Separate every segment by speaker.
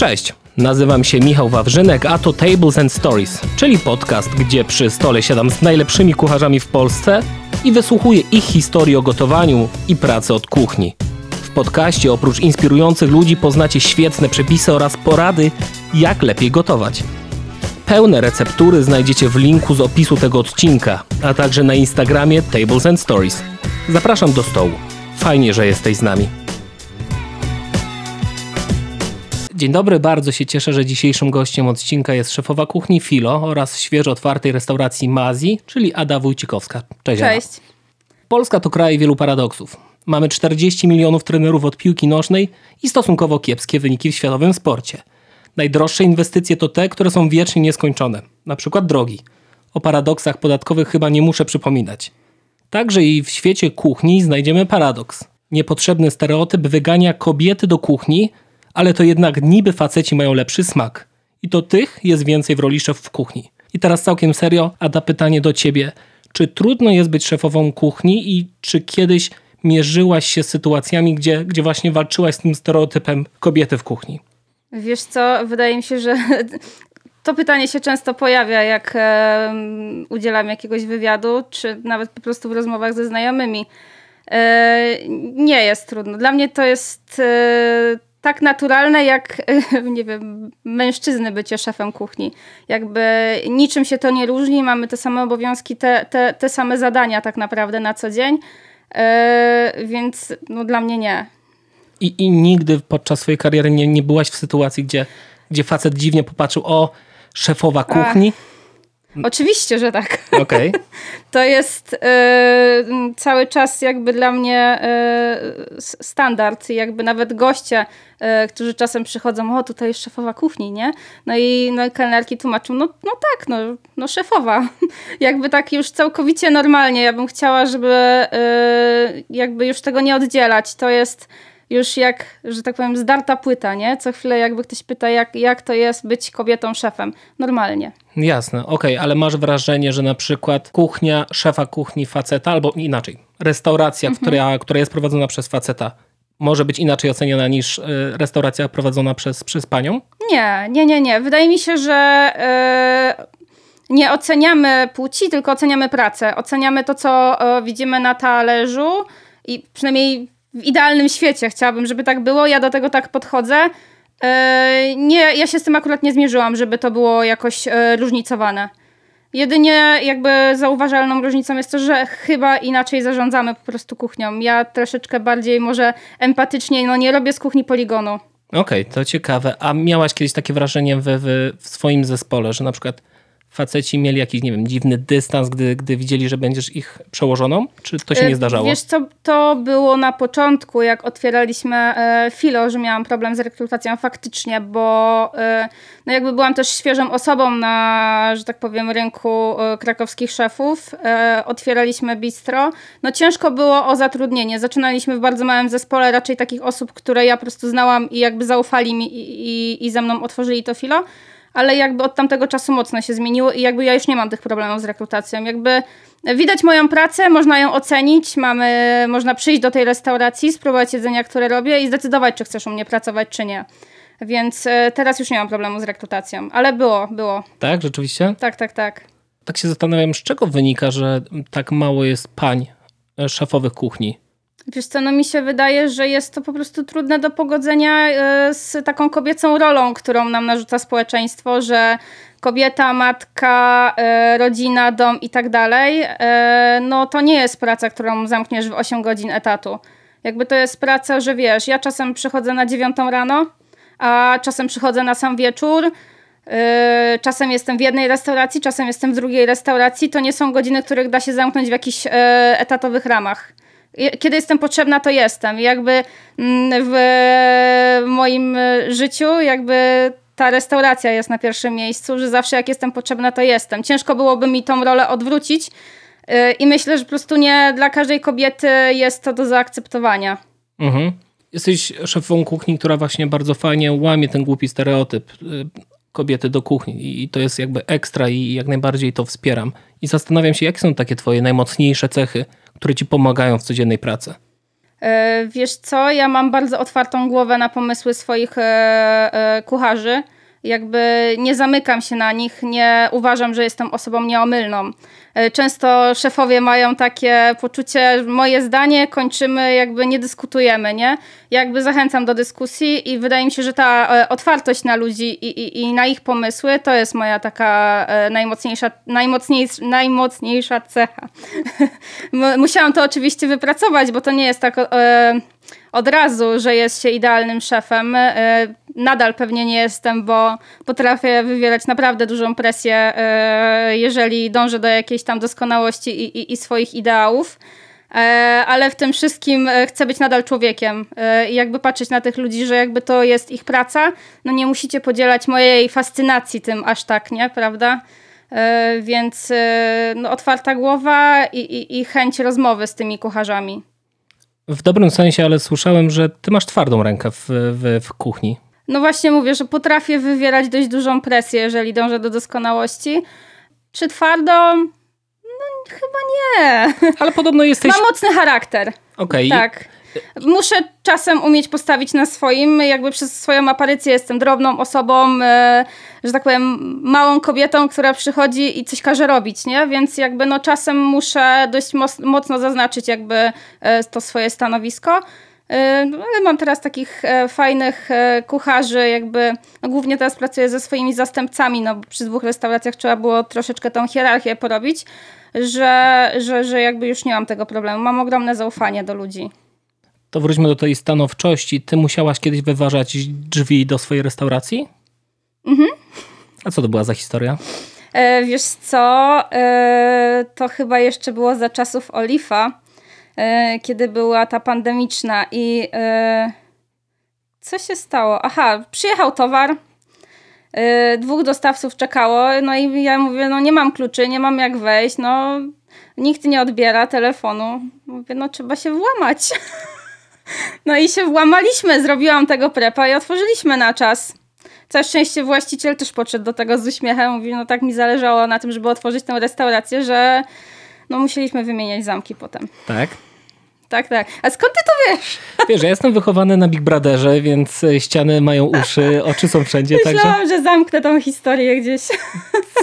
Speaker 1: Cześć, nazywam się Michał Wawrzynek, a to Tables and Stories, czyli podcast, gdzie przy stole siadam z najlepszymi kucharzami w Polsce i wysłuchuję ich historii o gotowaniu i pracy od kuchni. W podcaście oprócz inspirujących ludzi poznacie świetne przepisy oraz porady, jak lepiej gotować. Pełne receptury znajdziecie w linku z opisu tego odcinka, a także na Instagramie Tables and Stories. Zapraszam do stołu. Fajnie, że jesteś z nami. Dzień dobry, bardzo się cieszę, że dzisiejszym gościem odcinka jest szefowa kuchni Filo oraz świeżo otwartej restauracji Mazi, czyli Ada Wójcikowska. Cześć. Ada.
Speaker 2: Cześć.
Speaker 1: Polska to kraj wielu paradoksów. Mamy 40 milionów trenerów od piłki nożnej i stosunkowo kiepskie wyniki w światowym sporcie. Najdroższe inwestycje to te, które są wiecznie nieskończone, na przykład drogi. O paradoksach podatkowych chyba nie muszę przypominać. Także i w świecie kuchni znajdziemy paradoks. Niepotrzebny stereotyp wygania kobiety do kuchni, ale to jednak niby faceci mają lepszy smak. I to tych jest więcej w roli szef w kuchni. I teraz całkiem serio, Ada, pytanie do ciebie. Czy trudno jest być szefową kuchni i czy kiedyś mierzyłaś się z sytuacjami, gdzie, gdzie właśnie walczyłaś z tym stereotypem kobiety w kuchni?
Speaker 2: Wiesz co, wydaje mi się, że to pytanie się często pojawia, jak udzielam jakiegoś wywiadu, czy nawet po prostu w rozmowach ze znajomymi. E, nie jest trudno. Dla mnie to jest e, tak naturalne, jak nie wiem, mężczyzny bycie szefem kuchni. Jakby niczym się to nie różni, mamy te same obowiązki, te, te, te same zadania tak naprawdę na co dzień. E, więc no, dla mnie nie.
Speaker 1: I, I nigdy podczas swojej kariery nie, nie byłaś w sytuacji, gdzie, gdzie facet dziwnie popatrzył, o, szefowa kuchni? Ach.
Speaker 2: Oczywiście, że tak.
Speaker 1: Okay.
Speaker 2: To jest y, cały czas jakby dla mnie y, standard. Jakby nawet goście, y, którzy czasem przychodzą, o tutaj jest szefowa kuchni, nie? No i no, kelnerki tłumaczą, no, no tak, no, no szefowa. jakby tak już całkowicie normalnie. Ja bym chciała, żeby jakby już tego nie oddzielać. To jest już jak, że tak powiem, zdarta płyta, nie? Co chwilę jakby ktoś pyta, jak, jak to jest być kobietą szefem. Normalnie.
Speaker 1: Jasne, okej, okay, ale masz wrażenie, że na przykład kuchnia szefa kuchni faceta, albo inaczej, restauracja, mhm. która, która jest prowadzona przez faceta, może być inaczej oceniana niż y, restauracja prowadzona przez, przez panią?
Speaker 2: Nie, nie, nie, nie. Wydaje mi się, że yy, nie oceniamy płci, tylko oceniamy pracę. Oceniamy to, co yy, widzimy na talerzu i przynajmniej w idealnym świecie chciałabym, żeby tak było. Ja do tego tak podchodzę. E, nie, ja się z tym akurat nie zmierzyłam, żeby to było jakoś e, różnicowane. Jedynie jakby zauważalną różnicą jest to, że chyba inaczej zarządzamy po prostu kuchnią. Ja troszeczkę bardziej może empatycznie, no nie robię z kuchni poligonu.
Speaker 1: Okej, okay, to ciekawe. A miałaś kiedyś takie wrażenie w, w, w swoim zespole, że na przykład faceci mieli jakiś, nie wiem, dziwny dystans, gdy, gdy widzieli, że będziesz ich przełożoną? Czy to się nie e, zdarzało?
Speaker 2: Wiesz co, to było na początku, jak otwieraliśmy e, Filo, że miałam problem z rekrutacją faktycznie, bo e, no jakby byłam też świeżą osobą na, że tak powiem, rynku krakowskich szefów. Otwieraliśmy bistro. No ciężko było o zatrudnienie. Zaczynaliśmy w bardzo małym zespole, raczej takich osób, które ja po prostu znałam i jakby zaufali mi i, i, i ze mną otworzyli to Filo ale jakby od tamtego czasu mocno się zmieniło i jakby ja już nie mam tych problemów z rekrutacją. Jakby widać moją pracę, można ją ocenić, mamy, można przyjść do tej restauracji, spróbować jedzenia, które robię i zdecydować, czy chcesz u mnie pracować, czy nie. Więc e, teraz już nie mam problemu z rekrutacją, ale było, było.
Speaker 1: Tak, rzeczywiście?
Speaker 2: Tak, tak, tak.
Speaker 1: Tak się zastanawiam, z czego wynika, że tak mało jest pań e, szefowych kuchni?
Speaker 2: Wiesz co, no mi się wydaje, że jest to po prostu trudne do pogodzenia e, z taką kobiecą rolą, którą nam narzuca społeczeństwo, że kobieta, matka, e, rodzina, dom i tak dalej, e, no to nie jest praca, którą zamkniesz w 8 godzin etatu. Jakby to jest praca, że wiesz, ja czasem przychodzę na 9 rano, a czasem przychodzę na sam wieczór, czasem jestem w jednej restauracji, czasem jestem w drugiej restauracji. To nie są godziny, których da się zamknąć w jakichś etatowych ramach kiedy jestem potrzebna, to jestem. jakby mm, w moim życiu jakby ta restauracja jest na pierwszym miejscu, że zawsze jak jestem potrzebna, to jestem. Ciężko byłoby mi tą rolę odwrócić y, i myślę, że po prostu nie dla każdej kobiety jest to do zaakceptowania.
Speaker 1: Mhm. Jesteś szefową kuchni, która właśnie bardzo fajnie łamie ten głupi stereotyp y, kobiety do kuchni i to jest jakby ekstra i jak najbardziej to wspieram. I zastanawiam się, jakie są takie twoje najmocniejsze cechy, które ci pomagają w codziennej pracy?
Speaker 2: E, wiesz co, ja mam bardzo otwartą głowę na pomysły swoich e, e, kucharzy. Jakby nie zamykam się na nich, nie uważam, że jestem osobą nieomylną. E, często szefowie mają takie poczucie, moje zdanie kończymy, jakby nie dyskutujemy, nie? Jakby zachęcam do dyskusji i wydaje mi się, że ta e, otwartość na ludzi i, i, i na ich pomysły to jest moja taka e, najmocniejsza, najmocniejsza, najmocniejsza cecha. Musiałam to oczywiście wypracować, bo to nie jest tak od razu, że jest się idealnym szefem. Nadal pewnie nie jestem, bo potrafię wywierać naprawdę dużą presję, jeżeli dążę do jakiejś tam doskonałości i, i, i swoich ideałów e, ale w tym wszystkim e, chcę być nadal człowiekiem e, i jakby patrzeć na tych ludzi, że jakby to jest ich praca, no nie musicie podzielać mojej fascynacji tym aż tak, nie, prawda? Więc no, otwarta głowa i, i, i chęć rozmowy z tymi kucharzami.
Speaker 1: W dobrym sensie, ale słyszałem, że ty masz twardą rękę w, w, w kuchni.
Speaker 2: No właśnie mówię, że potrafię wywierać dość dużą presję, jeżeli dążę do doskonałości. Czy twardą? Chyba nie.
Speaker 1: Ale podobno jesteś...
Speaker 2: Ma mocny charakter.
Speaker 1: Okej.
Speaker 2: Okay. Tak. Muszę czasem umieć postawić na swoim, jakby przez swoją aparycję jestem drobną osobą, e, że tak powiem, małą kobietą, która przychodzi i coś każe robić, nie? Więc jakby no czasem muszę dość mocno zaznaczyć jakby e, to swoje stanowisko. E, no, ale mam teraz takich fajnych kucharzy, jakby no głównie teraz pracuję ze swoimi zastępcami, no przy dwóch restauracjach trzeba było troszeczkę tą hierarchię porobić że, że, że jakby już nie mam tego problemu. Mam ogromne zaufanie do ludzi.
Speaker 1: To wróćmy do tej stanowczości. Ty musiałaś kiedyś wyważać drzwi do swojej restauracji?
Speaker 2: Mhm.
Speaker 1: A co to była za historia?
Speaker 2: E, wiesz co, e, to chyba jeszcze było za czasów Olifa, e, kiedy była ta pandemiczna i e, co się stało? Aha, przyjechał towar, Y, dwóch dostawców czekało, no i ja mówię, no nie mam kluczy, nie mam jak wejść, no nikt nie odbiera telefonu. Mówię, no trzeba się włamać. no i się włamaliśmy, zrobiłam tego prepa i otworzyliśmy na czas. Całe szczęście właściciel też podszedł do tego z uśmiechem. Mówi, no tak mi zależało na tym, żeby otworzyć tę restaurację, że no musieliśmy wymieniać zamki potem.
Speaker 1: Tak?
Speaker 2: Tak, tak. A skąd ty to wiesz?
Speaker 1: Wiesz, ja jestem wychowany na Big Brotherze, więc e, ściany mają uszy, oczy są wszędzie.
Speaker 2: Myślałam,
Speaker 1: także...
Speaker 2: że zamknę tą historię gdzieś.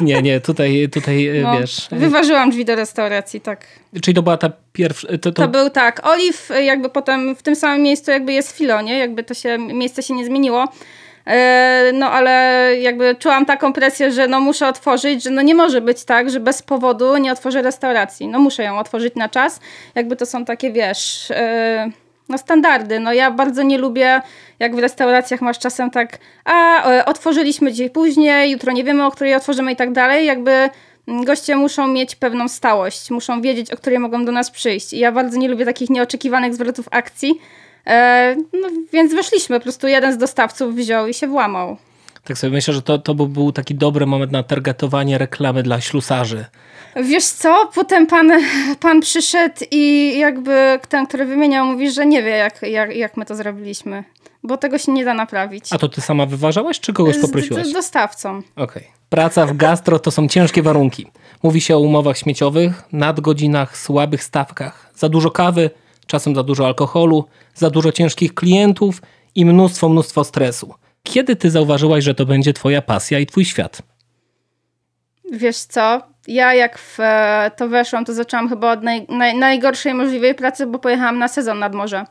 Speaker 1: Nie, nie, tutaj, tutaj e, no, wiesz.
Speaker 2: E, wyważyłam drzwi do restauracji, tak.
Speaker 1: Czyli to była ta pierwsza...
Speaker 2: To, to... to był tak. Oliw jakby potem w tym samym miejscu jakby jest Filo, nie? Jakby to się, miejsce się nie zmieniło. E, no ale jakby czułam taką presję, że no muszę otworzyć, że no nie może być tak, że bez powodu nie otworzę restauracji. No muszę ją otworzyć na czas. Jakby to są takie, wiesz, e, no standardy. No ja bardzo nie lubię, jak w restauracjach masz czasem tak, a e, otworzyliśmy dzisiaj później, jutro nie wiemy, o której otworzymy i tak dalej. Jakby goście muszą mieć pewną stałość, muszą wiedzieć, o której mogą do nas przyjść. I ja bardzo nie lubię takich nieoczekiwanych zwrotów akcji, no, więc weszliśmy, po prostu jeden z dostawców wziął i się włamał.
Speaker 1: Tak sobie myślę, że to, to by był taki dobry moment na targetowanie reklamy dla ślusarzy.
Speaker 2: Wiesz co, potem pan, pan przyszedł i jakby ten, który wymieniał, mówi, że nie wie, jak, jak, jak my to zrobiliśmy. Bo tego się nie da naprawić.
Speaker 1: A to ty sama wyważałaś, czy kogoś poprosiłaś?
Speaker 2: Z, z dostawcą.
Speaker 1: Okej. Okay. Praca w gastro to są ciężkie warunki. Mówi się o umowach śmieciowych, nadgodzinach, słabych stawkach. Za dużo kawy, czasem za dużo alkoholu, za dużo ciężkich klientów i mnóstwo, mnóstwo stresu. Kiedy ty zauważyłaś, że to będzie twoja pasja i twój świat?
Speaker 2: Wiesz co, ja jak w e, to weszłam, to zaczęłam chyba od naj, naj, najgorszej możliwej pracy, bo pojechałam na sezon nad morze.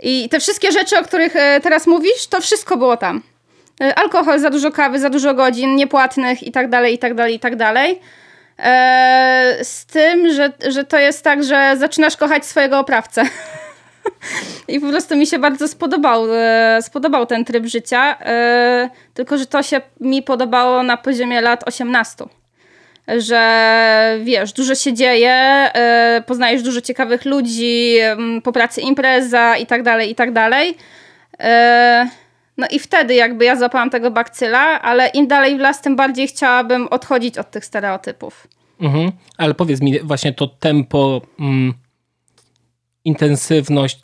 Speaker 2: I te wszystkie rzeczy, o których e, teraz mówisz, to wszystko było tam. E, alkohol, za dużo kawy, za dużo godzin niepłatnych i tak dalej, i tak dalej, i tak dalej. E, z tym, że, że to jest tak, że zaczynasz kochać swojego oprawcę. I po prostu mi się bardzo spodobał, e, spodobał ten tryb życia. E, tylko, że to się mi podobało na poziomie lat 18. Że wiesz, dużo się dzieje, poznajesz dużo ciekawych ludzi, po pracy impreza i tak dalej, i tak dalej. No i wtedy jakby ja złapałam tego bakcyla, ale im dalej w las, tym bardziej chciałabym odchodzić od tych stereotypów.
Speaker 1: Mhm. Ale powiedz mi, właśnie to tempo, mm, intensywność,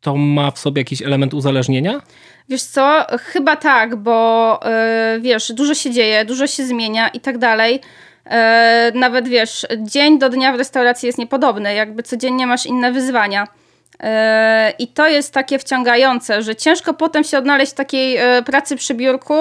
Speaker 1: to ma w sobie jakiś element uzależnienia?
Speaker 2: Wiesz co, chyba tak, bo yy, wiesz, dużo się dzieje, dużo się zmienia i tak dalej. Yy, nawet wiesz, dzień do dnia w restauracji jest niepodobny, jakby codziennie masz inne wyzwania. E, I to jest takie wciągające, że ciężko potem się odnaleźć w takiej e, pracy przy biurku,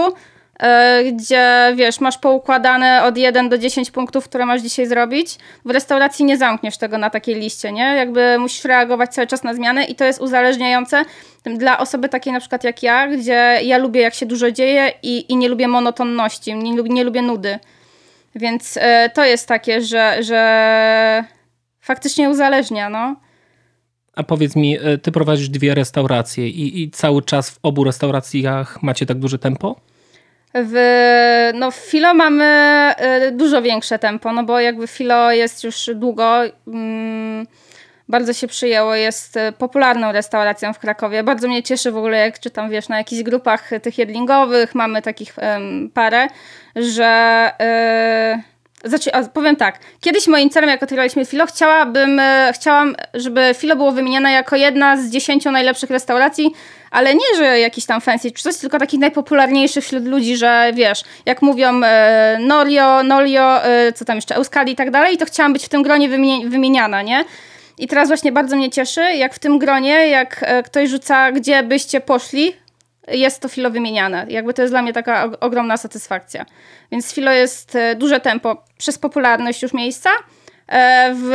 Speaker 2: e, gdzie wiesz, masz poukładane od 1 do 10 punktów, które masz dzisiaj zrobić. W restauracji nie zamkniesz tego na takiej liście, nie? Jakby musisz reagować cały czas na zmiany i to jest uzależniające dla osoby takiej na przykład jak ja, gdzie ja lubię jak się dużo dzieje i, i nie lubię monotonności, nie, nie lubię nudy. Więc to jest takie, że, że faktycznie uzależnia, no.
Speaker 1: A powiedz mi, e, ty prowadzisz dwie restauracje i, i cały czas w obu restauracjach macie tak duże tempo?
Speaker 2: W, no w Filo mamy e, dużo większe tempo, no bo jakby Filo jest już długo, mm, bardzo się przyjęło, jest e, popularną restauracją w Krakowie. Bardzo mnie cieszy w ogóle, jak czytam, wiesz, na jakichś grupach tych jedlingowych, mamy takich parę, że... Znaczy, powiem tak, kiedyś moim celem, jak otwieraliśmy Filo, chciałabym, e, chciałam, żeby Filo było wymienione jako jedna z dziesięciu najlepszych restauracji, ale nie, że jakiś tam fancy czy coś, tylko takich najpopularniejszych wśród ludzi, że wiesz, jak mówią e, Norio, Nolio, e, co tam jeszcze, Euskali i tak dalej, to chciałam być w tym gronie wymieniana, nie? I teraz właśnie bardzo mnie cieszy, jak w tym gronie, jak e, ktoś rzuca, gdzie byście poszli, jest to filo wymieniane. Jakby to jest dla mnie taka ogromna satysfakcja. Więc filo jest e, duże tempo przez popularność już miejsca. E, w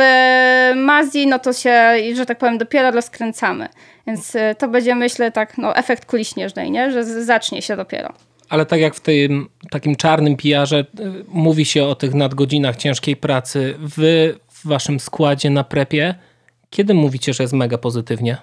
Speaker 2: Mazji, no to się, że tak powiem, dopiero rozkręcamy. Więc e, to będzie, myślę, tak, no, efekt kuli śnieżnej, nie? że zacznie się dopiero.
Speaker 1: Ale tak jak w tym takim czarnym pijarze mówi się o tych nadgodzinach ciężkiej pracy, wy w waszym składzie na prepie, kiedy mówicie, że jest mega pozytywnie?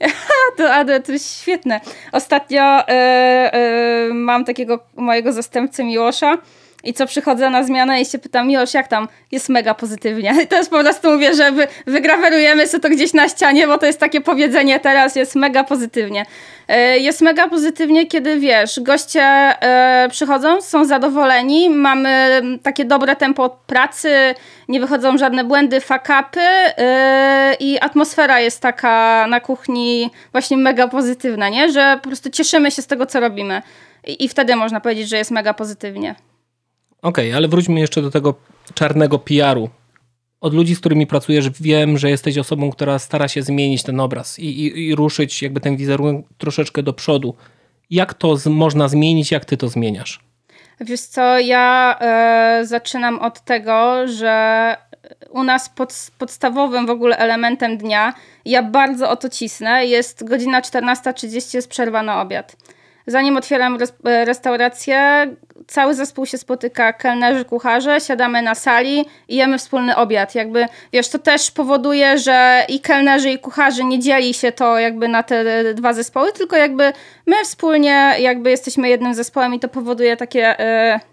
Speaker 2: to, ale to jest świetne. Ostatnio e, e, mam takiego mojego zastępcę Miłosza, i co przychodzę na zmianę i się pytam, Miłosz, jak tam? Jest mega pozytywnie. I jest po prostu mówię, że wy, wygrawerujemy sobie to gdzieś na ścianie, bo to jest takie powiedzenie teraz, jest mega pozytywnie. E, jest mega pozytywnie, kiedy wiesz, goście e, przychodzą, są zadowoleni, mamy takie dobre tempo pracy, nie wychodzą żadne błędy, fakapy e, i atmosfera jest taka na kuchni właśnie mega pozytywna, nie? Że po prostu cieszymy się z tego, co robimy. I, i wtedy można powiedzieć, że jest mega pozytywnie.
Speaker 1: Okej, okay, ale wróćmy jeszcze do tego czarnego PR-u. Od ludzi, z którymi pracujesz, wiem, że jesteś osobą, która stara się zmienić ten obraz i, i, i ruszyć jakby ten wizerunek troszeczkę do przodu. Jak to z, można zmienić, jak ty to zmieniasz?
Speaker 2: Wiesz co, ja e, zaczynam od tego, że u nas pod, podstawowym w ogóle elementem dnia, ja bardzo o to cisnę, jest godzina 14.30 jest przerwa na obiad. Zanim otwieram e, restaurację, cały zespół się spotyka, kelnerzy, kucharze, siadamy na sali i jemy wspólny obiad. Jakby, wiesz, to też powoduje, że i kelnerzy, i kucharze nie dzieli się to jakby na te dwa zespoły, tylko jakby my wspólnie jakby jesteśmy jednym zespołem i to powoduje takie... Yy,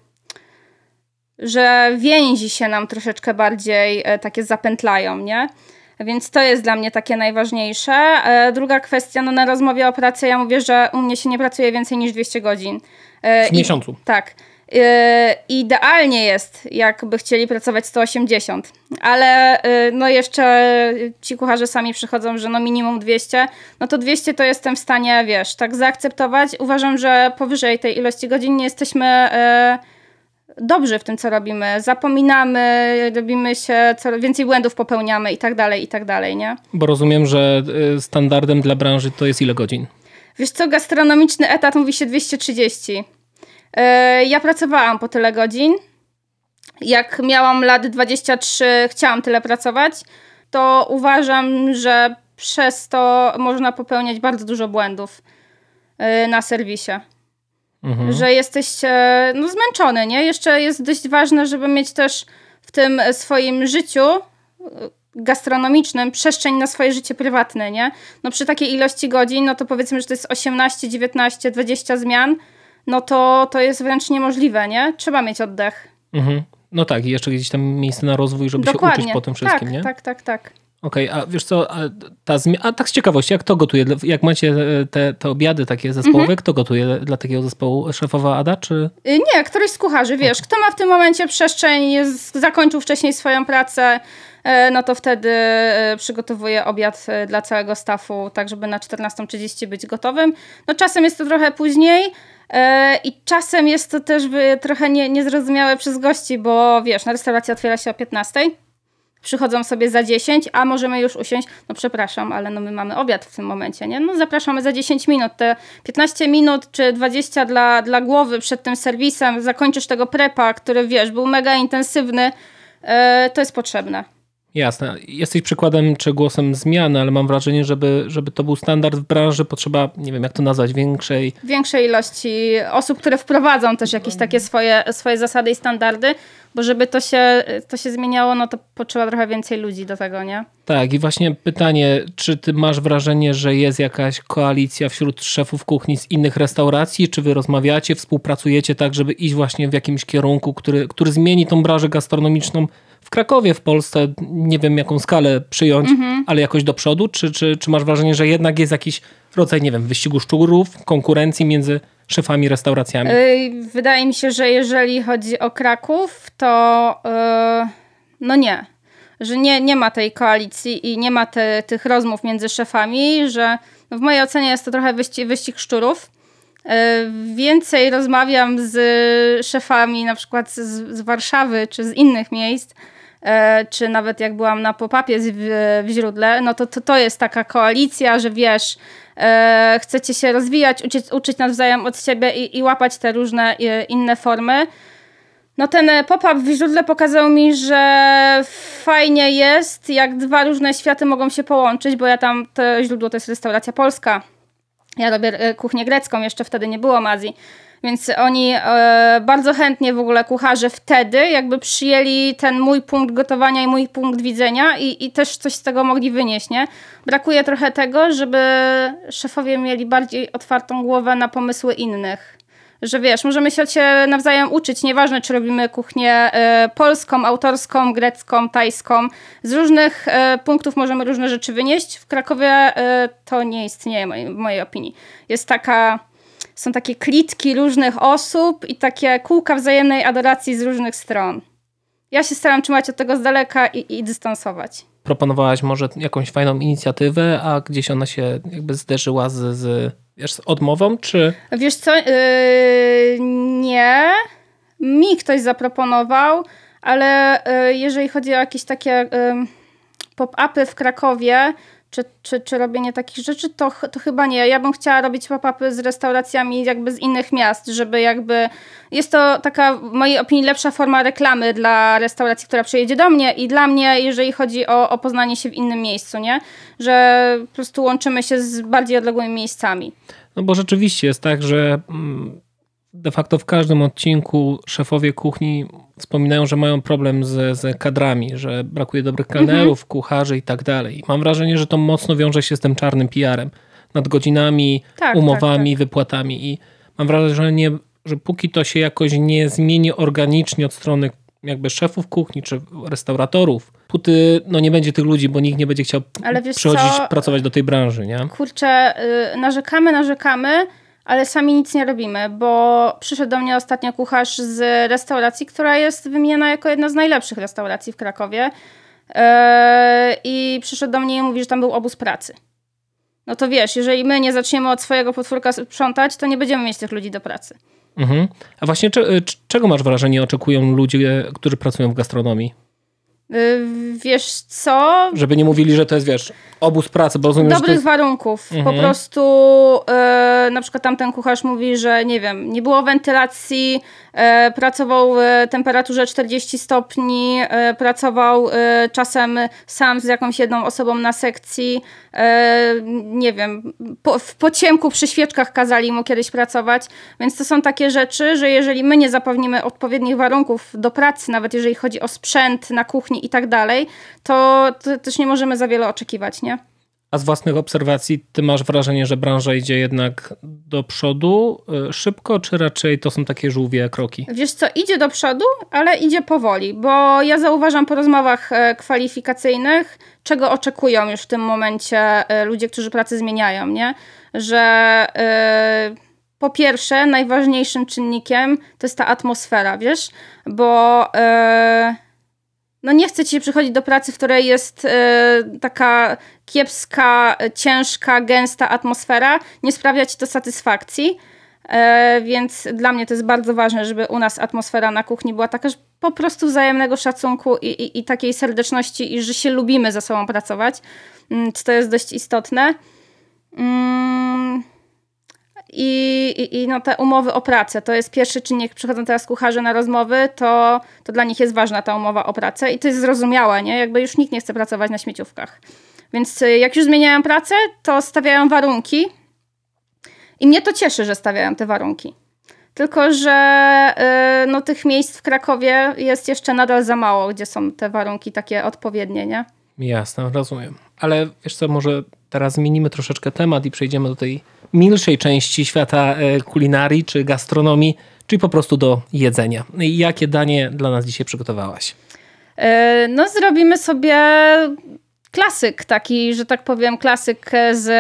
Speaker 2: że więzi się nam troszeczkę bardziej yy, takie zapętlają, nie? Więc to jest dla mnie takie najważniejsze. E, druga kwestia, no na rozmowie o pracy ja mówię, że u mnie się nie pracuje więcej niż 200 godzin.
Speaker 1: E, w miesiącu.
Speaker 2: tak. E, idealnie jest, jakby chcieli pracować 180, ale no jeszcze ci kucharze sami przychodzą, że no minimum 200, no to 200 to jestem w stanie, wiesz, tak zaakceptować. Uważam, że powyżej tej ilości godzin nie jesteśmy dobrzy w tym, co robimy. Zapominamy, robimy się, coraz więcej błędów popełniamy i tak dalej, i tak dalej, nie?
Speaker 1: Bo rozumiem, że y, standardem dla branży to jest ile godzin?
Speaker 2: Wiesz co, gastronomiczny etat mówi się 230. E, ja pracowałam po tyle godzin. Jak miałam lat 23, chciałam tyle pracować, to uważam, że przez to można popełniać bardzo dużo błędów e, na serwisie mhm. że jesteś no, zmęczony, nie? Jeszcze jest dość ważne, żeby mieć też w tym swoim życiu e, gastronomicznym przestrzeń na swoje życie prywatne, nie? No przy takiej ilości godzin, no to powiedzmy, że to jest 18, 19, 20 zmian, no to to jest wręcz niemożliwe, nie? Trzeba mieć oddech.
Speaker 1: Mhm. No tak, i jeszcze gdzieś tam miejsce na rozwój, żeby Dokładnie. się uczyć po tym wszystkim,
Speaker 2: tak,
Speaker 1: nie?
Speaker 2: Tak, tak, tak.
Speaker 1: Okej, okay, a wiesz co, a, ta a tak z ciekawości, jak to gotuje? Jak macie e, te, te obiady takie zespołowe, mhm. kto gotuje dla takiego zespołu? Szefowa Ada, czy?
Speaker 2: Y, nie, któryś z kucharzy, wiesz, okay. kto ma w tym momencie przestrzeń, jest, zakończył wcześniej swoją pracę, e, no to wtedy e, przygotowuje obiad dla całego stafu, tak żeby na 14.30 być gotowym. No czasem jest to trochę później, i czasem jest to też trochę nie, niezrozumiałe przez gości, bo wiesz, na restauracja otwiera się o 15 przychodzą sobie za 10, a możemy już usiąść, no przepraszam, ale no my mamy obiad w tym momencie, nie? No zapraszamy za 10 minut, te 15 minut czy 20 dla, dla głowy przed tym serwisem, zakończysz tego prepa, który wiesz, był mega intensywny, yy, to jest potrzebne.
Speaker 1: Jasne. Jesteś przykładem czy głosem zmiany, ale mam wrażenie, żeby, żeby to był standard w branży, potrzeba, nie wiem jak to nazwać, większej...
Speaker 2: Większej ilości osób, które wprowadzą też jakieś takie swoje, swoje zasady i standardy, bo żeby to się, to się zmieniało, no to potrzeba trochę więcej ludzi do tego, nie?
Speaker 1: Tak i właśnie pytanie, czy ty masz wrażenie, że jest jakaś koalicja wśród szefów kuchni z innych restauracji, czy wy rozmawiacie, współpracujecie tak, żeby iść właśnie w jakimś kierunku, który, który zmieni tą branżę gastronomiczną w Krakowie, w Polsce, nie wiem jaką skalę przyjąć, mhm. ale jakoś do przodu? Czy, czy, czy masz wrażenie, że jednak jest jakiś rodzaj, nie wiem, wyścigu szczurów, konkurencji między szefami restauracjami?
Speaker 2: Wydaje mi się, że jeżeli chodzi o Kraków, to yy, no nie. Że nie, nie ma tej koalicji i nie ma te, tych rozmów między szefami, że no w mojej ocenie jest to trochę wyścig, wyścig szczurów. Yy, więcej rozmawiam z szefami na przykład z, z Warszawy czy z innych miejsc, E, czy nawet jak byłam na pop-upie w, w źródle, no to, to to jest taka koalicja, że wiesz, e, chcecie się rozwijać, uczyć, uczyć nawzajem od siebie i, i łapać te różne e, inne formy. No ten pop-up w źródle pokazał mi, że fajnie jest, jak dwa różne światy mogą się połączyć, bo ja tam, to źródło to jest restauracja polska. Ja robię kuchnię grecką, jeszcze wtedy nie było Mazji. Więc oni e, bardzo chętnie w ogóle kucharze wtedy jakby przyjęli ten mój punkt gotowania i mój punkt widzenia i, i też coś z tego mogli wynieść, nie? Brakuje trochę tego, żeby szefowie mieli bardziej otwartą głowę na pomysły innych. Że wiesz, możemy się nawzajem uczyć, nieważne czy robimy kuchnię e, polską, autorską, grecką, tajską. Z różnych e, punktów możemy różne rzeczy wynieść. W Krakowie e, to nie istnieje w mojej opinii. Jest taka są takie klitki różnych osób i takie kółka wzajemnej adoracji z różnych stron. Ja się staram trzymać od tego z daleka i, i dystansować.
Speaker 1: Proponowałaś może jakąś fajną inicjatywę, a gdzieś ona się jakby zderzyła z, z, wiesz, z odmową, czy...
Speaker 2: Wiesz co, yy, nie. Mi ktoś zaproponował, ale yy, jeżeli chodzi o jakieś takie yy, pop-upy w Krakowie, czy, czy, czy robienie takich rzeczy, to, to chyba nie. Ja bym chciała robić pop-upy z restauracjami jakby z innych miast, żeby jakby... Jest to taka, w mojej opinii, lepsza forma reklamy dla restauracji, która przyjedzie do mnie i dla mnie, jeżeli chodzi o, o poznanie się w innym miejscu, nie? Że po prostu łączymy się z bardziej odległymi miejscami.
Speaker 1: No bo rzeczywiście jest tak, że mm, de facto w każdym odcinku szefowie kuchni wspominają, że mają problem z, z kadrami, że brakuje dobrych kelnerów, mhm. kucharzy i tak dalej. Mam wrażenie, że to mocno wiąże się z tym czarnym PR-em. Nad godzinami, tak, umowami, tak, tak. wypłatami i mam wrażenie, że póki to się jakoś nie zmieni organicznie od strony jakby szefów kuchni czy restauratorów, póty no nie będzie tych ludzi, bo nikt nie będzie chciał przychodzić co? pracować do tej branży, nie?
Speaker 2: Kurczę, yy, narzekamy, narzekamy, ale sami nic nie robimy, bo przyszedł do mnie ostatnio kucharz z restauracji, która jest wymieniona jako jedna z najlepszych restauracji w Krakowie. Yy, I przyszedł do mnie i mówi, że tam był obóz pracy. No to wiesz, jeżeli my nie zaczniemy od swojego potwórka sprzątać, to nie będziemy mieć tych ludzi do pracy.
Speaker 1: Mhm. A właśnie czego masz wrażenie oczekują ludzie, którzy pracują w gastronomii?
Speaker 2: Y, wiesz co?
Speaker 1: Żeby nie mówili, że to jest, wiesz, obóz pracy, bo rozumiem,
Speaker 2: Dobrych
Speaker 1: jest...
Speaker 2: warunków. Mhm. Po prostu yy, na przykład tamten kucharz mówi, że nie wiem, nie było wentylacji, pracował w temperaturze 40 stopni, yy, pracował czasem sam z jakąś jedną osobą na sekcji, nie wiem, po, w pociemku przy świeczkach kazali mu kiedyś pracować, więc to są takie rzeczy, że jeżeli my nie zapewnimy odpowiednich warunków do pracy, nawet jeżeli chodzi o sprzęt na kuchni i tak dalej, to też nie możemy za wiele oczekiwać, nie?
Speaker 1: A z własnych obserwacji, ty masz wrażenie, że branża idzie jednak do przodu y, szybko, czy raczej to są takie żółwie kroki?
Speaker 2: Wiesz co, idzie do przodu, ale idzie powoli, bo ja zauważam po rozmowach e, kwalifikacyjnych, czego oczekują już w tym momencie e, ludzie, którzy pracę zmieniają, nie? Że yy, po pierwsze, najważniejszym czynnikiem to jest ta atmosfera, wiesz? Bo... Yy, no nie chce ci przychodzić do pracy, w której jest e, taka kiepska, ciężka, gęsta atmosfera, nie sprawia ci to satysfakcji. E, więc dla mnie to jest bardzo ważne, żeby u nas atmosfera na kuchni była taka, że po prostu wzajemnego szacunku i, i, i takiej serdeczności i że się lubimy ze sobą pracować. Mm, to jest dość istotne. Mm, I, i, I no te umowy o pracę to jest pierwszy czynnik. Przychodzą teraz kucharze na rozmowy, to, to dla nich jest ważna ta umowa o pracę i to jest zrozumiałe, nie? Jakby już nikt nie chce pracować na śmieciówkach. Więc y, jak już zmieniają pracę, to stawiają warunki. I mnie to cieszy, że stawiają te warunki. Tylko, że y, no, tych miejsc w Krakowie jest jeszcze nadal za mało, gdzie są te warunki takie odpowiednie, nie?
Speaker 1: Jasne, rozumiem. Ale wiesz co, może teraz zmienimy troszeczkę temat i przejdziemy do tej milszej części świata e, kulinarii czy gastronomii, czyli po prostu do jedzenia. Jakie danie dla nas dzisiaj przygotowałaś?
Speaker 2: Y, no, zrobimy sobie klasyk, taki, że tak powiem, klasyk z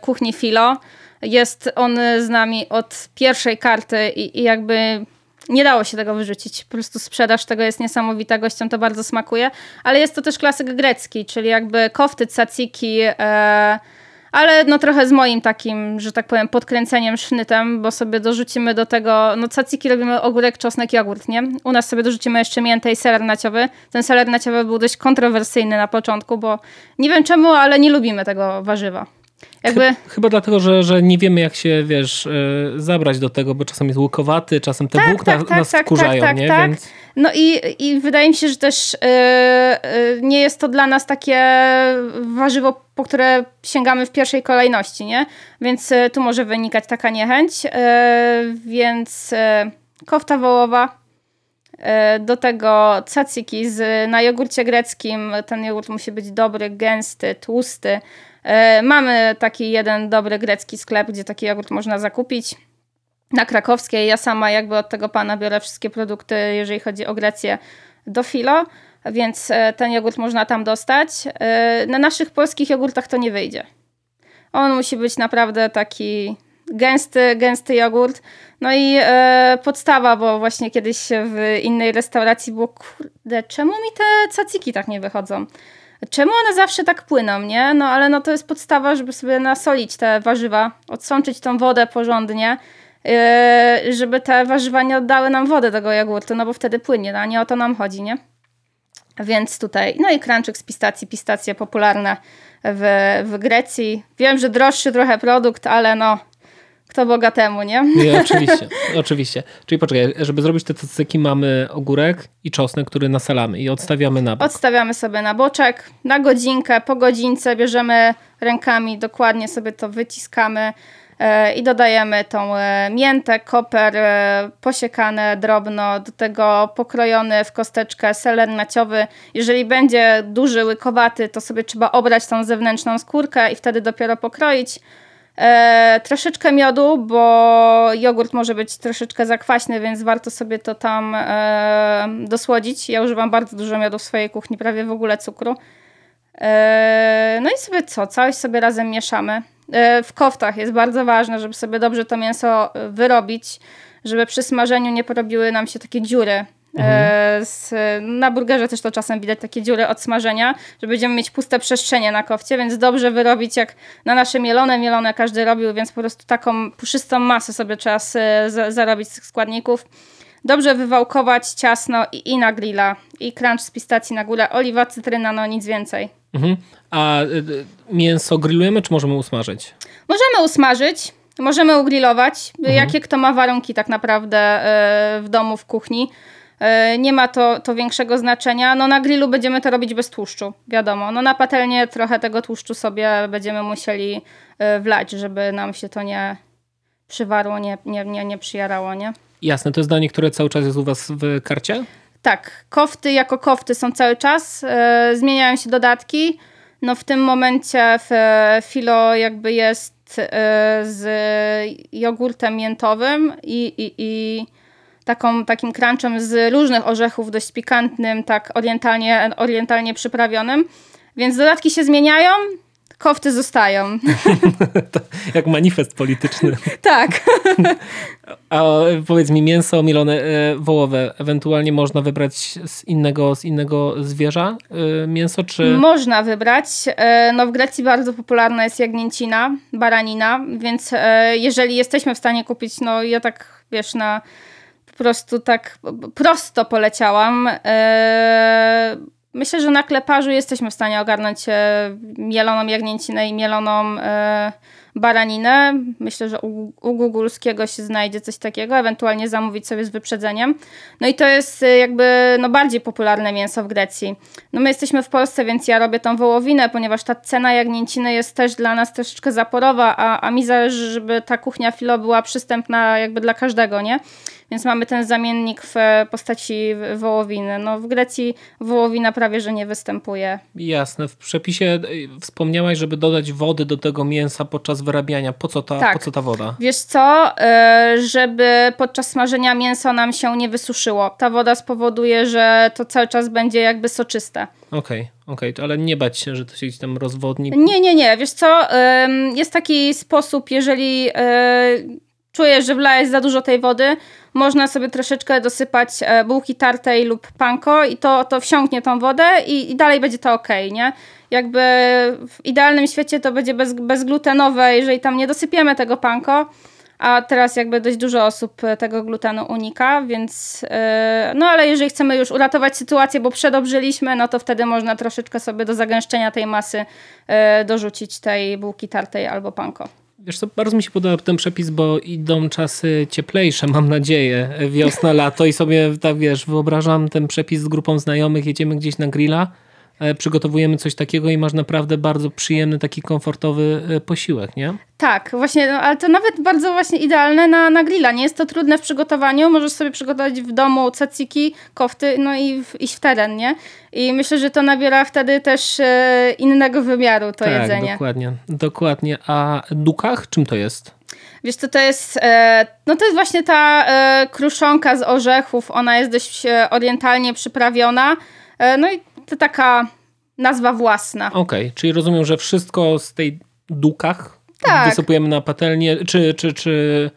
Speaker 2: kuchni Filo. Jest on z nami od pierwszej karty i, i jakby nie dało się tego wyrzucić. Po prostu sprzedaż tego jest niesamowita, gościom to bardzo smakuje. Ale jest to też klasyk grecki, czyli jakby kofty, tzatziki, e, ale no trochę z moim takim, że tak powiem, podkręceniem, sznytem, bo sobie dorzucimy do tego, no tzatziki robimy ogórek, czosnek, jogurt, nie? U nas sobie dorzucimy jeszcze miętę i seler naciowy. Ten seler naciowy był dość kontrowersyjny na początku, bo nie wiem czemu, ale nie lubimy tego warzywa.
Speaker 1: Jakby... Chyba dlatego, że, że nie wiemy jak się, wiesz, yy, zabrać do tego, bo czasem jest łukowaty, czasem te tak, włókna tak, nas tak, wkurzają, tak, nie?
Speaker 2: Tak. Więc... No i, i wydaje mi się, że też yy, yy, nie jest to dla nas takie warzywo, po które sięgamy w pierwszej kolejności, nie? Więc tu może wynikać taka niechęć. więc kofta wołowa, do tego caciki z, na jogurcie greckim. Ten jogurt musi być dobry, gęsty, tłusty. E, mamy taki jeden dobry grecki sklep, gdzie taki jogurt można zakupić. Na krakowskiej ja sama jakby od tego pana biorę wszystkie produkty, jeżeli chodzi o Grecję, do filo, więc e, ten jogurt można tam dostać. E, na naszych polskich jogurtach to nie wyjdzie. On musi być naprawdę taki gęsty, gęsty jogurt. No i e, podstawa, bo właśnie kiedyś w innej restauracji było, kurde, czemu mi te caciki tak nie wychodzą? Czemu one zawsze tak płyną, nie? No ale no to jest podstawa, żeby sobie nasolić te warzywa, odsączyć tą wodę porządnie, yy, żeby te warzywa nie oddały nam wody tego jogurtu, no bo wtedy płynie, no a nie o to nam chodzi, nie? Więc tutaj, no i crunchik z pistacji, pistacje popularne w, w Grecji. Wiem, że droższy trochę produkt, ale no kto bogatemu, nie?
Speaker 1: nie oczywiście, oczywiście. Czyli poczekaj, żeby zrobić te cacyki mamy ogórek i czosnek, który nasalamy i odstawiamy na bok.
Speaker 2: Odstawiamy sobie na boczek, na godzinkę, po godzince bierzemy rękami, dokładnie sobie to wyciskamy e, i dodajemy tą e, miętę, koper e, posiekane drobno, do tego pokrojony w kosteczkę seler naciowy. Jeżeli będzie duży, łykowaty, to sobie trzeba obrać tą zewnętrzną skórkę i wtedy dopiero pokroić. E, troszeczkę miodu, bo jogurt może być troszeczkę zakwaśny, więc warto sobie to tam e, dosłodzić. Ja używam bardzo dużo miodu w swojej kuchni, prawie w ogóle cukru. E, no i sobie co? Całość sobie razem mieszamy. E, w koftach jest bardzo ważne, żeby sobie dobrze to mięso wyrobić, żeby przy smażeniu nie porobiły nam się takie dziury Mhm. E, z, na burgerze też to czasem widać takie dziury od smażenia, że będziemy mieć puste przestrzenie na kofcie, więc dobrze wyrobić jak na nasze mielone. Mielone każdy robił, więc po prostu taką puszystą masę sobie trzeba z, zarobić z tych składników. Dobrze wywałkować ciasno i, i na grilla. I crunch z pistacji na górę, oliwa, cytryna, no nic więcej.
Speaker 1: Mhm. A y, y, mięso grillujemy, czy możemy usmażyć?
Speaker 2: Możemy usmażyć, możemy ugrillować. Mhm. Jakie kto ma warunki tak naprawdę y, w domu, w kuchni. E, nie ma to, to większego znaczenia. No na grillu będziemy to robić bez tłuszczu, wiadomo. No na patelnię trochę tego tłuszczu sobie będziemy musieli e, wlać, żeby nam się to nie przywarło, nie, nie, nie, nie przyjarało, nie?
Speaker 1: Jasne, to jest danie, które cały czas jest u was w karcie?
Speaker 2: Tak, kofty jako kofty są cały czas, e, zmieniają się dodatki. No w tym momencie w filo jakby jest z jogurtem miętowym i, i, i taką, takim crunchem z różnych orzechów, dość pikantnym, tak orientalnie, orientalnie przyprawionym. Więc dodatki się zmieniają. Kofty zostają.
Speaker 1: Jak manifest polityczny.
Speaker 2: tak.
Speaker 1: A powiedz mi, mięso milone e, wołowe, ewentualnie można wybrać z innego, z innego zwierza e, mięso, czy...
Speaker 2: Można wybrać. E, no w Grecji bardzo popularna jest jagnięcina, baranina, więc jeżeli jesteśmy w stanie kupić, no ja tak, wiesz, na po prostu tak prosto poleciałam. E, myślę, że na kleparzu jesteśmy w stanie ogarnąć mieloną jagnięcinę i mieloną baraninę. Myślę, że u, u Google'skiego się znajdzie coś takiego, ewentualnie zamówić sobie z wyprzedzeniem. No i to jest jakby no, bardziej popularne mięso w Grecji. No my jesteśmy w Polsce, więc ja robię tą wołowinę, ponieważ ta cena jagnięciny jest też dla nas troszeczkę zaporowa, a, a mi zależy, żeby ta kuchnia filo była przystępna jakby dla każdego, nie? Więc mamy ten zamiennik w postaci wołowiny. No w Grecji wołowina prawie, że nie występuje.
Speaker 1: Jasne. W przepisie e, wspomniałaś, żeby dodać wody do tego mięsa podczas wyrabiania. Po co ta, tak. po co ta woda?
Speaker 2: Wiesz co? E, żeby podczas smażenia mięso nam się nie wysuszyło. Ta woda spowoduje, że to cały czas będzie jakby soczyste.
Speaker 1: Okej, okay, okej, okay. ale nie bać się, że to się gdzieś tam rozwodni.
Speaker 2: Nie, nie, nie. Wiesz co? Jest taki sposób, jeżeli e, czujesz, że wlałeś za dużo tej wody, można sobie troszeczkę dosypać e, bułki tartej lub panko i to, to wsiąknie tą wodę i, i dalej będzie to ok, nie? Jakby w idealnym świecie to będzie bez, bezglutenowe, jeżeli tam nie dosypiemy tego panko, a teraz jakby dość dużo osób e, tego glutenu unika, więc yy, no ale jeżeli chcemy już uratować sytuację, bo przedobrzyliśmy, no to wtedy można troszeczkę sobie do zagęszczenia tej masy dorzucić tej bułki tartej albo panko.
Speaker 1: Wiesz co, bardzo mi się podoba ten przepis, bo idą czasy cieplejsze, mam nadzieję, wiosna, lato i sobie tak wiesz, wyobrażam ten przepis z grupą znajomych, jedziemy gdzieś na grilla, przygotowujemy coś takiego i masz naprawdę bardzo przyjemny, taki komfortowy e, posiłek, nie?
Speaker 2: Tak, właśnie, no, ale to nawet bardzo właśnie idealne na, na grilla. Nie jest to trudne w przygotowaniu. Możesz sobie przygotować w domu caciki, kofty, no i w, iść w teren, nie? I myślę, że to nabiera wtedy też e, innego wymiaru to
Speaker 1: tak,
Speaker 2: jedzenie.
Speaker 1: dokładnie, dokładnie. A dukach czym to jest?
Speaker 2: Wiesz co, to jest, e, no to jest właśnie ta e, kruszonka z orzechów. Ona jest dość e, orientalnie przyprawiona. No i to taka nazwa własna.
Speaker 1: Okej, okay, czyli rozumiem, że wszystko z tej dukach tak. wysypujemy na patelnię, czy, czy, czy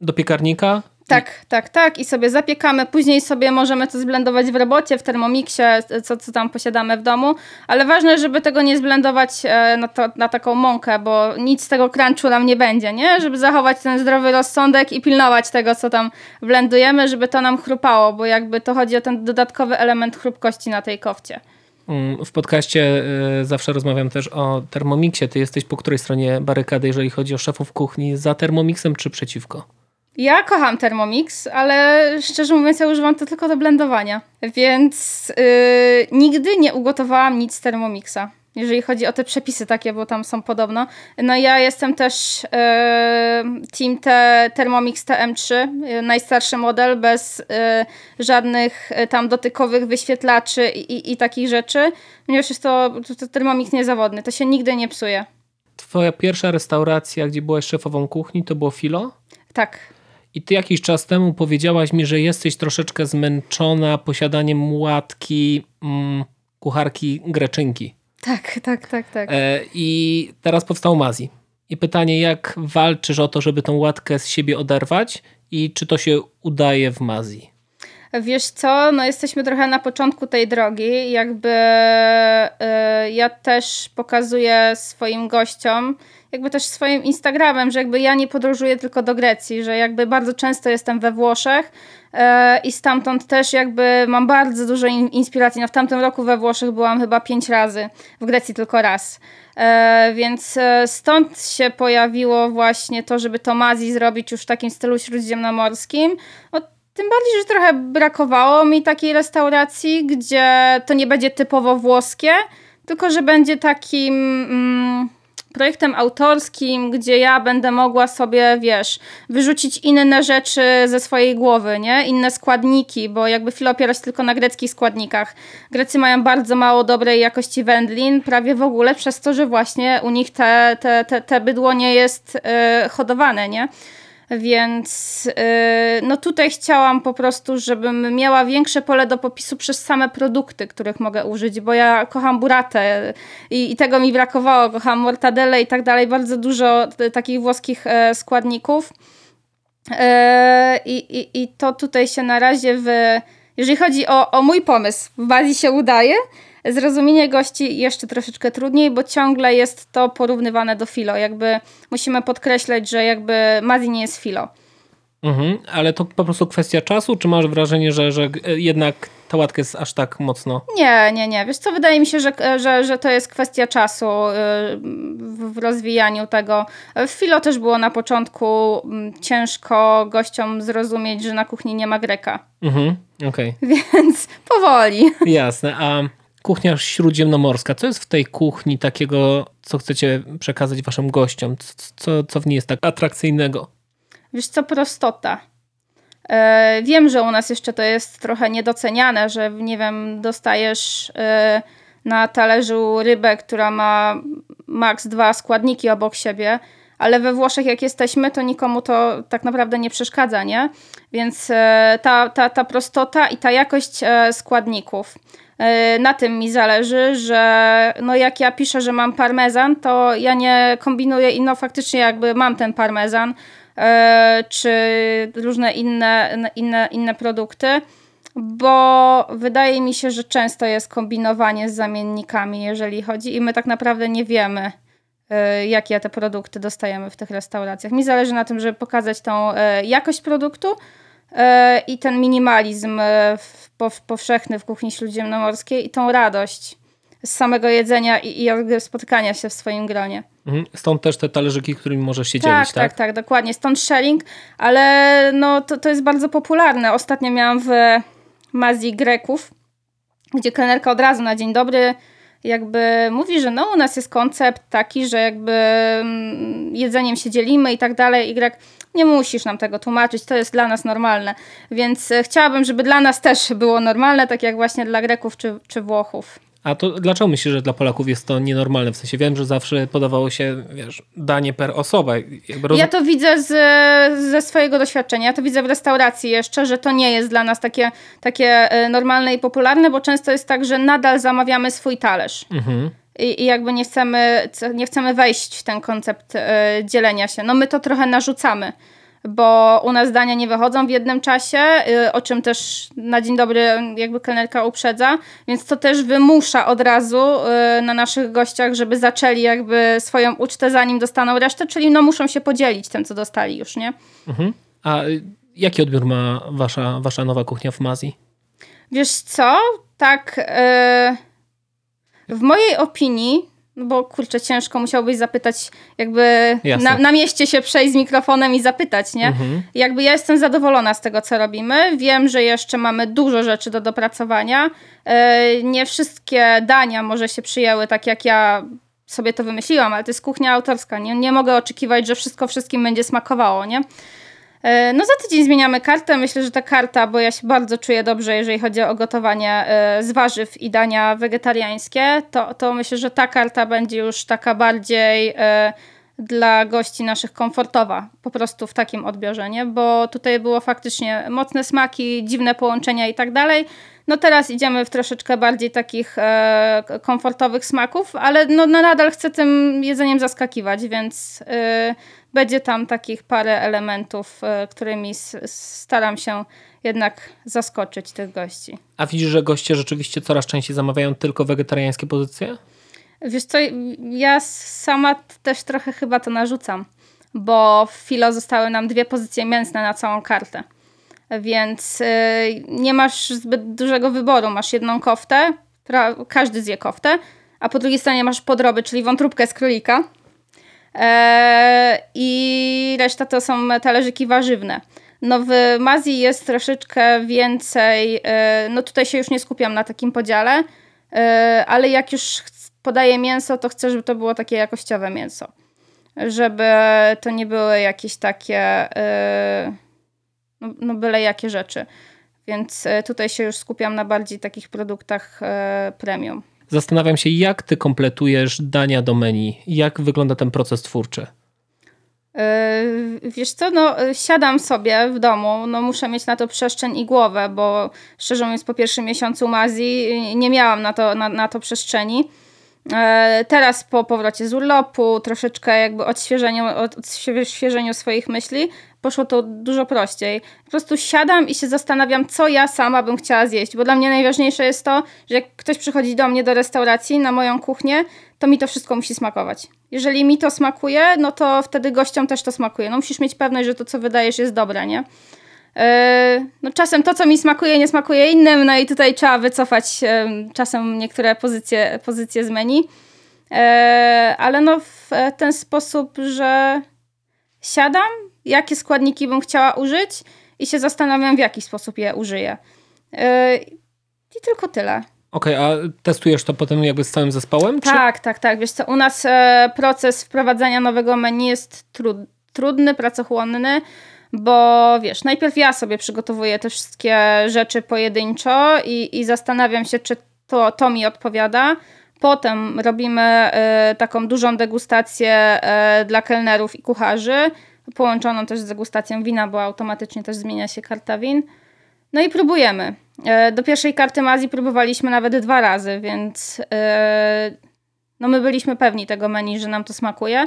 Speaker 1: do piekarnika
Speaker 2: tak, tak, tak. I sobie zapiekamy. Później sobie możemy to zblendować w robocie, w termomiksie, co, co tam posiadamy w domu. Ale ważne, żeby tego nie zblendować e, na, to, na taką mąkę, bo nic z tego crunchu nam nie będzie, nie? Żeby zachować ten zdrowy rozsądek i pilnować tego, co tam blendujemy, żeby to nam chrupało, bo jakby to chodzi o ten dodatkowy element chrupkości na tej kofcie.
Speaker 1: Mm, w podcaście e, zawsze rozmawiam też o Thermomixie. Ty jesteś po której stronie barykady, jeżeli chodzi o szefów kuchni? Za Thermomixem czy przeciwko?
Speaker 2: Ja kocham Thermomix, ale szczerze mówiąc, ja używam to tylko do blendowania. Więc yy, nigdy nie ugotowałam nic z Thermomixa. Jeżeli chodzi o te przepisy takie, bo tam są podobno. No ja jestem też yy, team te, Thermomix TM3, yy, najstarszy model, bez yy, żadnych yy, tam dotykowych wyświetlaczy i, i, i, takich rzeczy. Ponieważ jest to, to, to Thermomix niezawodny, to się nigdy nie psuje.
Speaker 1: Twoja pierwsza restauracja, gdzie byłaś szefową kuchni, to było Filo?
Speaker 2: Tak.
Speaker 1: I ty jakiś czas temu powiedziałaś mi, że jesteś troszeczkę zmęczona posiadaniem łatki mm, kucharki greczynki.
Speaker 2: Tak, tak, tak, tak.
Speaker 1: E, I teraz powstał Mazi. I pytanie, jak walczysz o to, żeby tą łatkę z siebie oderwać i czy to się udaje w Mazi?
Speaker 2: Wiesz co, no jesteśmy trochę na początku tej drogi. Jakby yy, ja też pokazuję swoim gościom, jakby też swoim Instagramem, że jakby ja nie podróżuję tylko do Grecji, że jakby bardzo często jestem we Włoszech e, i stamtąd też jakby mam bardzo dużo inspiracji. No w tamtym roku we Włoszech byłam chyba pięć razy, w Grecji tylko raz. E, więc e, stąd się pojawiło właśnie to, żeby Tomazji zrobić już w takim stylu śródziemnomorskim. No, tym bardziej, że trochę brakowało mi takiej restauracji, gdzie to nie będzie typowo włoskie, tylko że będzie takim... Mm, projektem autorskim, gdzie ja będę mogła sobie, wiesz, wyrzucić inne rzeczy ze swojej głowy, nie? Inne składniki, bo jakby filo opiera się tylko na greckich składnikach. Grecy mają bardzo mało dobrej jakości wędlin, prawie w ogóle przez to, że właśnie u nich te, te, te, te bydło nie jest yy, hodowane, nie? Więc yy, no tutaj chciałam po prostu, żebym miała większe pole do popisu przez same produkty, których mogę użyć, bo ja kocham buratę i, i tego mi brakowało. Kocham mortadelle i tak dalej. Bardzo dużo takich włoskich e, składników. I, i, I to tutaj się na razie w. Jeżeli chodzi o, o mój pomysł, w Bazji się udaje. Zrozumienie gości jeszcze troszeczkę trudniej, bo ciągle jest to porównywane do filo. Jakby musimy podkreślać, że jakby Mazi nie jest filo.
Speaker 1: Mhm, ale to po prostu kwestia czasu, czy masz wrażenie, że, że jednak ta łatka jest aż tak mocno?
Speaker 2: Nie, nie, nie. Wiesz co, wydaje mi się, że, że, że to jest kwestia czasu y, w rozwijaniu tego. W Filo też było na początku mm, ciężko gościom zrozumieć, że na kuchni nie ma greka.
Speaker 1: Mhm, okej.
Speaker 2: Okay. Więc powoli.
Speaker 1: Jasne, a kuchnia śródziemnomorska. Co jest w tej kuchni takiego, co chcecie przekazać waszym gościom? Co, co w niej jest tak atrakcyjnego?
Speaker 2: Wiesz co, prostota. E, wiem, że u nas jeszcze to jest trochę niedoceniane, że nie wiem, dostajesz e, na talerzu rybę, która ma maks dwa składniki obok siebie, ale we Włoszech jak jesteśmy, to nikomu to tak naprawdę nie przeszkadza, nie? Więc e, ta, ta, ta prostota i ta jakość składników. Na tym mi zależy, że no jak ja piszę, że mam parmezan, to ja nie kombinuję i no faktycznie jakby mam ten parmezan, E, czy różne inne, inne, inne produkty, bo wydaje mi się, że często jest kombinowanie z zamiennikami, jeżeli chodzi, i my tak naprawdę nie wiemy, e, jakie te produkty dostajemy w tych restauracjach. Mi zależy na tym, żeby pokazać tą e, jakość produktu i ten minimalizm powszechny w kuchni śródziemnomorskiej i tą radość z samego jedzenia i, i spotkania się w swoim gronie.
Speaker 1: Mhm. Stąd też te talerzyki, którymi możesz się tak, dzielić,
Speaker 2: tak? Tak, tak, dokładnie. Stąd sharing, ale no, to, to jest bardzo popularne. Ostatnio miałam w Mazji Greków, gdzie kelnerka od razu na dzień dobry jakby mówi, że no u nas jest koncept taki, że jakby mm, jedzeniem się dzielimy i tak dalej. Y, nie musisz nam tego tłumaczyć, to jest dla nas normalne. Więc e, chciałabym, żeby dla nas też było normalne, tak jak właśnie dla Greków czy, czy Włochów.
Speaker 1: A to dlaczego myślisz, że dla Polaków jest to nienormalne? W sensie wiem, że zawsze podawało się, wiesz, danie per osobę.
Speaker 2: Roz... Ja to widzę z, ze swojego doświadczenia. Ja to widzę w restauracji jeszcze, że to nie jest dla nas takie, takie e, normalne i popularne, bo często jest tak, że nadal zamawiamy swój talerz. Mhm. I, I, jakby nie chcemy, nie chcemy wejść w ten koncept y, dzielenia się. No my to trochę narzucamy bo u nas dania nie wychodzą w jednym czasie, y, o czym też na dzień dobry jakby kelnerka uprzedza, więc to też wymusza od razu y, na naszych gościach, żeby zaczęli jakby swoją ucztę zanim dostaną resztę, czyli no muszą się podzielić tym, co dostali już, nie?
Speaker 1: Mhm. A jaki odbiór ma wasza, wasza nowa kuchnia w Mazji?
Speaker 2: Wiesz co, tak yy, w mojej opinii no bo kurczę, ciężko musiałbyś zapytać, jakby na, na, mieście się przejść z mikrofonem i zapytać, nie? Mhm. Jakby ja jestem zadowolona z tego, co robimy. Wiem, że jeszcze mamy dużo rzeczy do dopracowania. Yy, nie wszystkie dania może się przyjęły tak, jak ja sobie to wymyśliłam, ale to jest kuchnia autorska. Nie, nie mogę oczekiwać, że wszystko wszystkim będzie smakowało, nie? E, no za tydzień zmieniamy kartę. Myślę, że ta karta, bo ja się bardzo czuję dobrze, jeżeli chodzi o gotowanie e, z warzyw i dania wegetariańskie, to, to myślę, że ta karta będzie już taka bardziej e, dla gości naszych komfortowa, po prostu w takim odbiorze, nie? Bo tutaj było faktycznie mocne smaki, dziwne połączenia i tak dalej. No teraz idziemy w troszeczkę bardziej takich e, komfortowych smaków, ale no, no nadal chcę tym jedzeniem zaskakiwać, więc będzie tam takich parę elementów, e, którymi staram się jednak zaskoczyć tych gości.
Speaker 1: A widzisz, że goście rzeczywiście coraz częściej zamawiają tylko wegetariańskie pozycje?
Speaker 2: Wiesz co, ja sama też trochę chyba to narzucam, bo w Filo zostały nam dwie pozycje mięsne na całą kartę. Więc yy, nie masz zbyt dużego wyboru. Masz jedną koftę, każdy zje koftę, a po drugiej stronie masz podroby, czyli wątróbkę z królika. E, I reszta to są talerzyki warzywne. No w Mazji jest troszeczkę więcej, e, no tutaj się już nie skupiam na takim podziale, e, ale jak już podaję mięso, to chcę, żeby to było takie jakościowe mięso. Żeby to nie były jakieś takie, no, no byle jakie rzeczy. Więc tutaj się już skupiam na bardziej takich produktach premium.
Speaker 1: Zastanawiam się, jak ty kompletujesz dania do menu? Jak wygląda ten proces twórczy?
Speaker 2: Yy, Wiesz co, no yy, siadam sobie w domu, no muszę mieć na to przestrzeń i głowę, bo szczerze mówiąc po pierwszym miesiącu Mazji nie miałam na to, na, na to przestrzeni. Yy, Teraz po powrocie z urlopu, troszeczkę jakby odświeżeniu, od- odświeżeniu swoich myśli, poszło to dużo prościej. Po prostu siadam i się zastanawiam, co ja sama bym chciała zjeść, bo dla mnie najważniejsze jest to, że jak ktoś przychodzi do mnie do restauracji, na moją kuchnię, to mi to wszystko musi smakować. Jeżeli mi to smakuje, no to wtedy gościom też to smakuje. No musisz mieć pewność, że to, co wydajesz, jest dobre, nie? Yy, no czasem to, co mi smakuje, nie smakuje innym, no i tutaj trzeba wycofać yy, czasem niektóre pozycje, pozycje z menu. Yy, ale no w ten sposób, że siadam, jakie składniki bym chciała użyć i się zastanawiam, w jaki sposób je użyję. I tylko tyle.
Speaker 1: Okej, a testujesz to potem jakby z całym zespołem? Czy...
Speaker 2: Tak, tak, tak. Wiesz co, u nas e, proces wprowadzania nowego menu jest trud, trudny, pracochłonny, bo wiesz, najpierw ja sobie przygotowuję te wszystkie rzeczy pojedynczo i, i zastanawiam się, czy to, to mi odpowiada. Potem robimy e, taką dużą degustację e, dla kelnerów i kucharzy, połączoną też z degustacją wina, bo automatycznie też zmienia się karta win. No i próbujemy. E, Do pierwszej karty Mazji próbowaliśmy nawet dwa razy, więc e, no my byliśmy pewni tego menu, że nam to smakuje.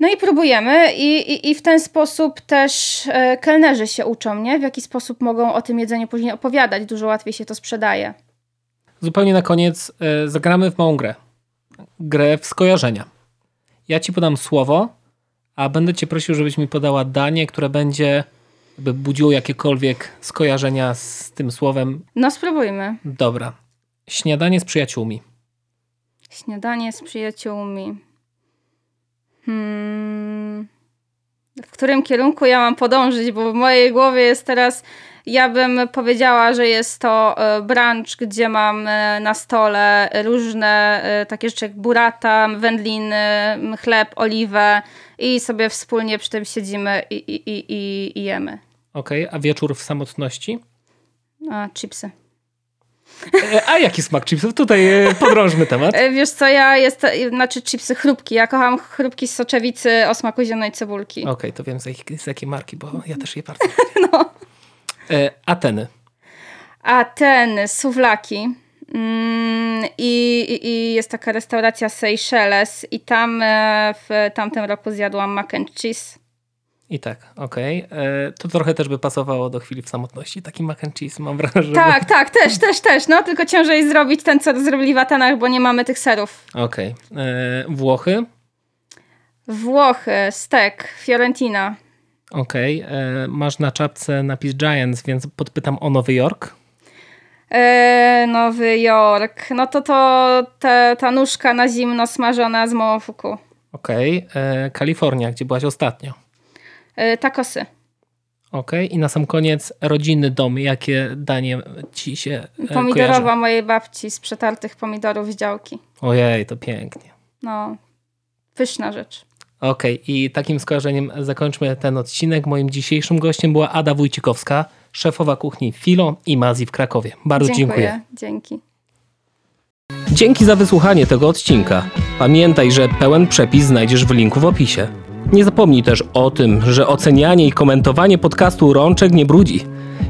Speaker 2: No i próbujemy i, i, i w ten sposób też e, kelnerzy się uczą, nie? W jaki sposób mogą o tym jedzeniu później opowiadać. Dużo łatwiej się to sprzedaje.
Speaker 1: Zupełnie na koniec e, zagramy w małą grę. Grę w skojarzenia. Ja ci podam słowo, a będę cię prosił, żebyś mi podała danie, które będzie jakby budziło jakiekolwiek skojarzenia z tym słowem.
Speaker 2: No spróbujmy.
Speaker 1: Dobra. Śniadanie z przyjaciółmi.
Speaker 2: Śniadanie z przyjaciółmi. Hmm. W którym kierunku ja mam podążyć? Bo w mojej głowie jest teraz. Ja bym powiedziała, że jest to e, brunch, gdzie mam e, na stole różne e, takie rzeczy jak burrata, wędliny, chleb, oliwę i sobie wspólnie przy tym siedzimy i, i, i, i, i jemy.
Speaker 1: Okej, a wieczór w samotności?
Speaker 2: A, chipsy.
Speaker 1: E, A jaki smak chipsów? Tutaj e, podrążmy temat.
Speaker 2: E, Wiesz co, ja jestem, znaczy chipsy chrupki. Ja kocham chrupki z soczewicy o smaku zielonej cebulki.
Speaker 1: Okej, to wiem z jakiej, z jakiej marki, bo ja też je bardzo lubię.
Speaker 2: No.
Speaker 1: Ateny.
Speaker 2: A ten, suwlaki. Mm, i, i, jest taka restauracja Seychelles i tam w tamtym roku zjadłam mac and cheese.
Speaker 1: I tak, okej. E, To trochę też by pasowało do chwili w samotności. Taki mac and cheese, mam wrażenie.
Speaker 2: Tak, tak, też, też, też. No, tylko ciężej zrobić ten, co zrobili w Atenach, bo nie mamy tych serów.
Speaker 1: Okej. E, Włochy.
Speaker 2: Włochy, stek, Fiorentina.
Speaker 1: Okej. E, Masz na czapce napis Giants, więc podpytam o Nowy Jork.
Speaker 2: Nowy Jork. No to to te, ta nóżka na zimno smażona z mołofuku.
Speaker 1: Okej. Kalifornia, gdzie byłaś ostatnio.
Speaker 2: E, takosy.
Speaker 1: Okej. I na sam koniec rodzinny dom. Jakie danie ci się e,
Speaker 2: Pomidorowa
Speaker 1: kojarzy?
Speaker 2: mojej babci z przetartych pomidorów z działki.
Speaker 1: Ojej, to pięknie.
Speaker 2: No, pyszna rzecz.
Speaker 1: Okej, i takim skojarzeniem zakończmy ten odcinek. Moim dzisiejszym gościem była Ada Wójcikowska, szefowa kuchni Filo i Mazji w Krakowie. Bardzo dziękuję.
Speaker 2: Dzięki.
Speaker 1: Dzięki za wysłuchanie tego odcinka. Pamiętaj, że pełen przepis znajdziesz w linku w opisie. Nie zapomnij też o tym, że ocenianie i komentowanie podcastu Rączek nie brudzi.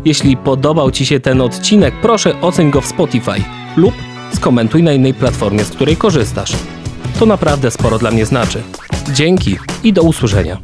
Speaker 1: Jeśli podobał Ci się ten odcinek, proszę oceń go w Spotify lub skomentuj na innej platformie, z której korzystasz. To naprawdę sporo dla mnie znaczy. Dzięki i do usłyszenia.